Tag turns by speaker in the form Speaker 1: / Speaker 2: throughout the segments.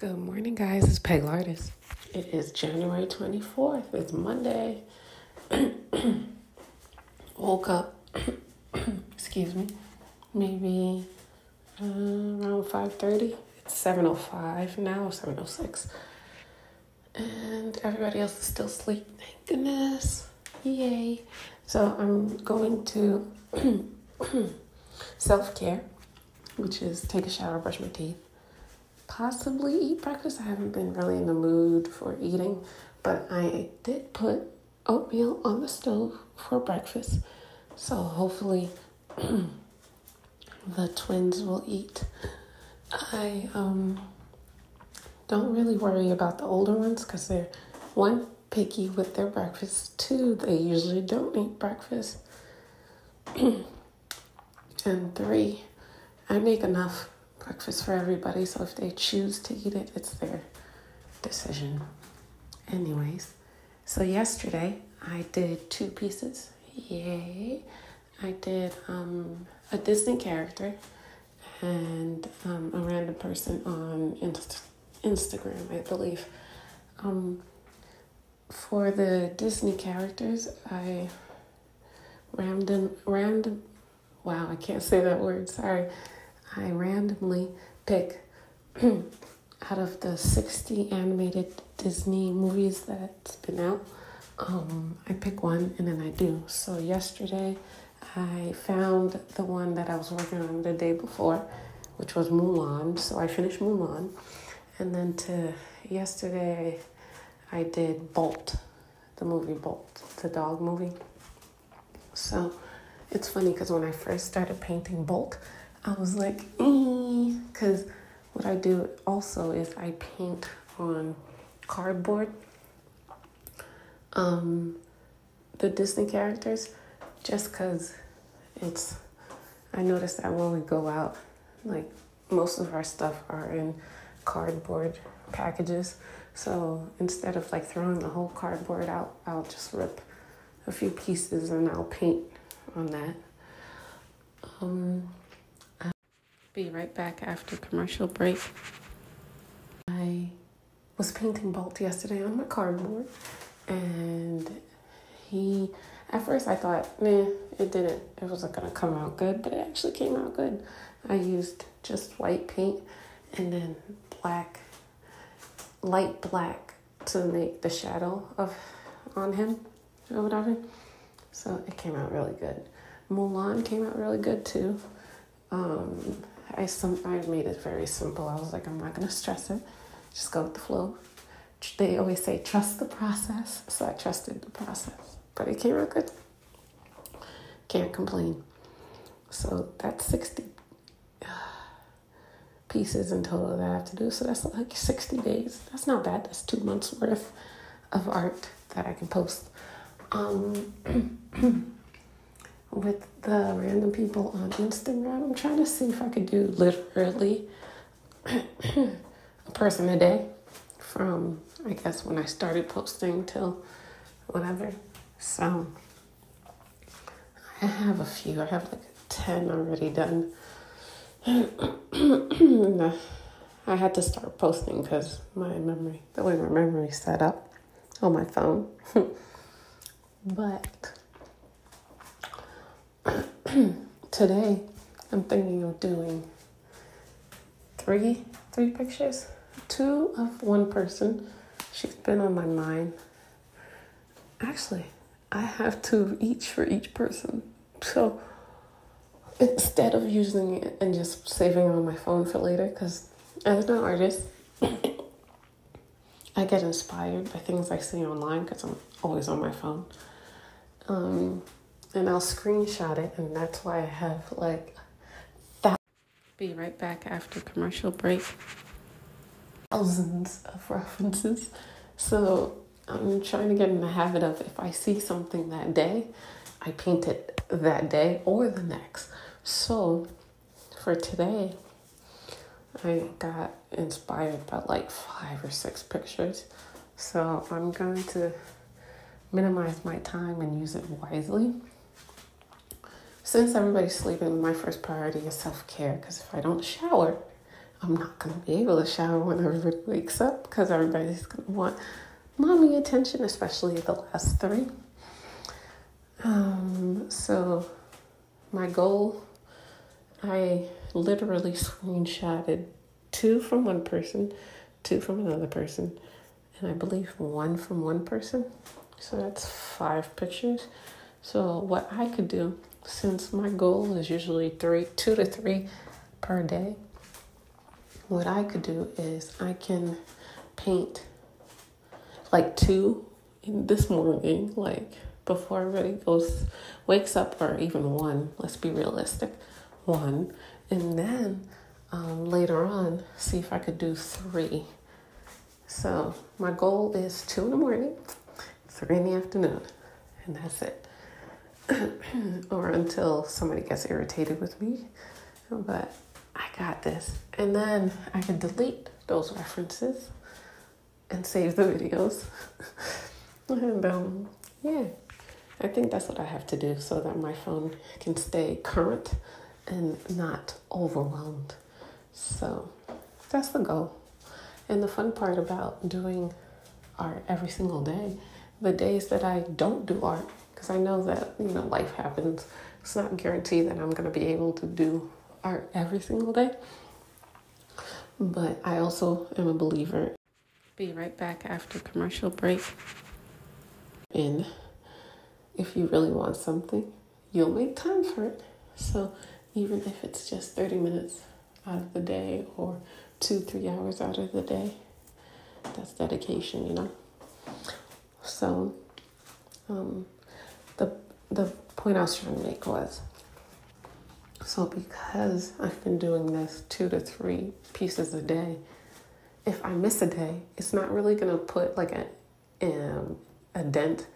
Speaker 1: Good morning, guys. It's Peg Lardis. It is January 24th. It's Monday. Woke up, excuse me, maybe uh, around 5.30. It's 7.05 now, 7.06. And everybody else is still asleep. Thank goodness. Yay. So I'm going to self-care, which is take a shower, brush my teeth possibly eat breakfast. I haven't been really in the mood for eating, but I did put oatmeal on the stove for breakfast. So hopefully the twins will eat. I um don't really worry about the older ones because they're one picky with their breakfast, two they usually don't eat breakfast, and three I make enough breakfast for everybody, so if they choose to eat it, it's their decision. Anyways, so yesterday I did two pieces. Yay! I did um, a Disney character and um, a random person on Inst- Instagram, I believe. Um, for the Disney characters, I random random. Wow, I can't say that word. Sorry. I randomly pick out of the 60 animated Disney movies that's been out. Um, I pick one and then I do. So yesterday I found the one that I was working on the day before, which was Mulan. So I finished Mulan. And then to yesterday I did Bolt, the movie Bolt, the dog movie. So it's funny because when I first started painting Bolt, I was like, because eh. what I do also is I paint on cardboard um, the Disney characters just because it's, I noticed that when we go out, like most of our stuff are in cardboard packages. So instead of like throwing the whole cardboard out, I'll just rip a few pieces and I'll paint on that. Um, be right back after commercial break. I was painting Bolt yesterday on my cardboard, and he, at first I thought, nah, it didn't, it wasn't gonna come out good, but it actually came out good. I used just white paint and then black, light black to make the shadow of on him or whatever. So it came out really good. Mulan came out really good too. Um, I some I made it very simple. I was like, I'm not gonna stress it. Just go with the flow. They always say trust the process, so I trusted the process. But it came out good. Can't complain. So that's sixty pieces in total that I have to do. So that's like sixty days. That's not bad. That's two months worth of art that I can post. Um, with the random people on Instagram. I'm trying to see if I could do literally a person a day from, I guess, when I started posting till whatever. So I have a few. I have like 10 already done. I had to start posting because my memory, the way my memory set up on my phone. but today I'm thinking of doing three three pictures, two of one person. She's been on my mind. Actually, I have two each for each person. So instead of using it and just saving it on my phone for later, because as an artist, I get inspired by things I see online because I'm always on my phone. Um, and I'll screenshot it, and that's why I have like that. Be right back after commercial break. Thousands of references. So I'm trying to get in the habit of if I see something that day, I paint it that day or the next. So for today, I got inspired by like five or six pictures. So I'm going to minimize my time and use it wisely. Since everybody's sleeping, my first priority is self care because if I don't shower, I'm not going to be able to shower when everybody wakes up because everybody's going to want mommy attention, especially the last three. Um, so, my goal, I literally screenshotted two from one person, two from another person, and I believe one from one person. So that's five pictures. So what I could do, since my goal is usually three, two to three per day, what I could do is I can paint like two in this morning, like before everybody goes wakes up, or even one. Let's be realistic, one, and then um, later on see if I could do three. So my goal is two in the morning, three in the afternoon, and that's it. or until somebody gets irritated with me. But I got this. And then I can delete those references and save the videos. and um, yeah, I think that's what I have to do so that my phone can stay current and not overwhelmed. So that's the goal. And the fun part about doing art every single day, the days that I don't do art, because I know that, you know, life happens, it's not guaranteed that I'm to be able to do art every single day. But I also am a believer. Be right back after commercial break. And if you really want something, you'll make time for it. So even if it's just 30 minutes out of the day or two, three hours out of the day, that's dedication, you know? So um, the, the point I was trying to make was so, because I've been doing this two to three pieces a day, if I miss a day, it's not really to put like a, um, a dent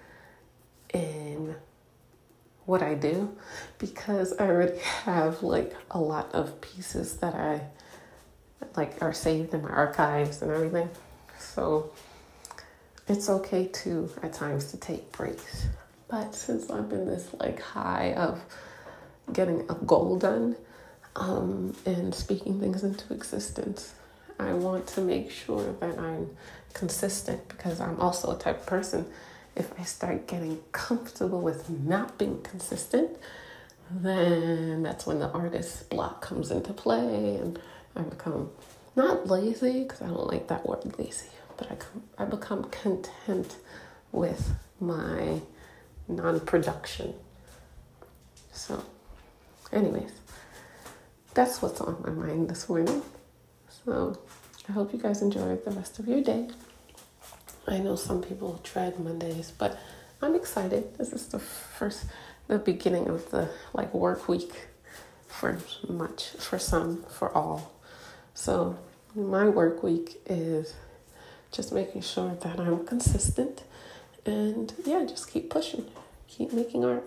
Speaker 1: in what I do because I already have like a lot of pieces that I like are saved in my archives and everything. So it's okay to at times to take breaks. But since I'm in this like high of getting a goal done um, and speaking things into existence. I want to make sure that I'm consistent because I'm also a type of person. If I start getting comfortable with not being consistent, then that's when the artist block comes into play and I become not lazy because I don't like that word lazy, but I, come, I become content with my non production. So anyways, that's what's on my mind this morning. So I hope you guys enjoy the rest of your day. I know some people dread Mondays, but I'm excited. This is the first, the beginning of the like work week for much, for some, for all. So my work week is just making sure that I'm consistent and yeah, just keep pushing, keep making art.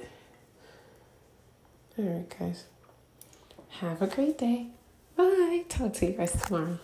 Speaker 1: All right, guys. Have a great day. Bye. Talk to you guys tomorrow.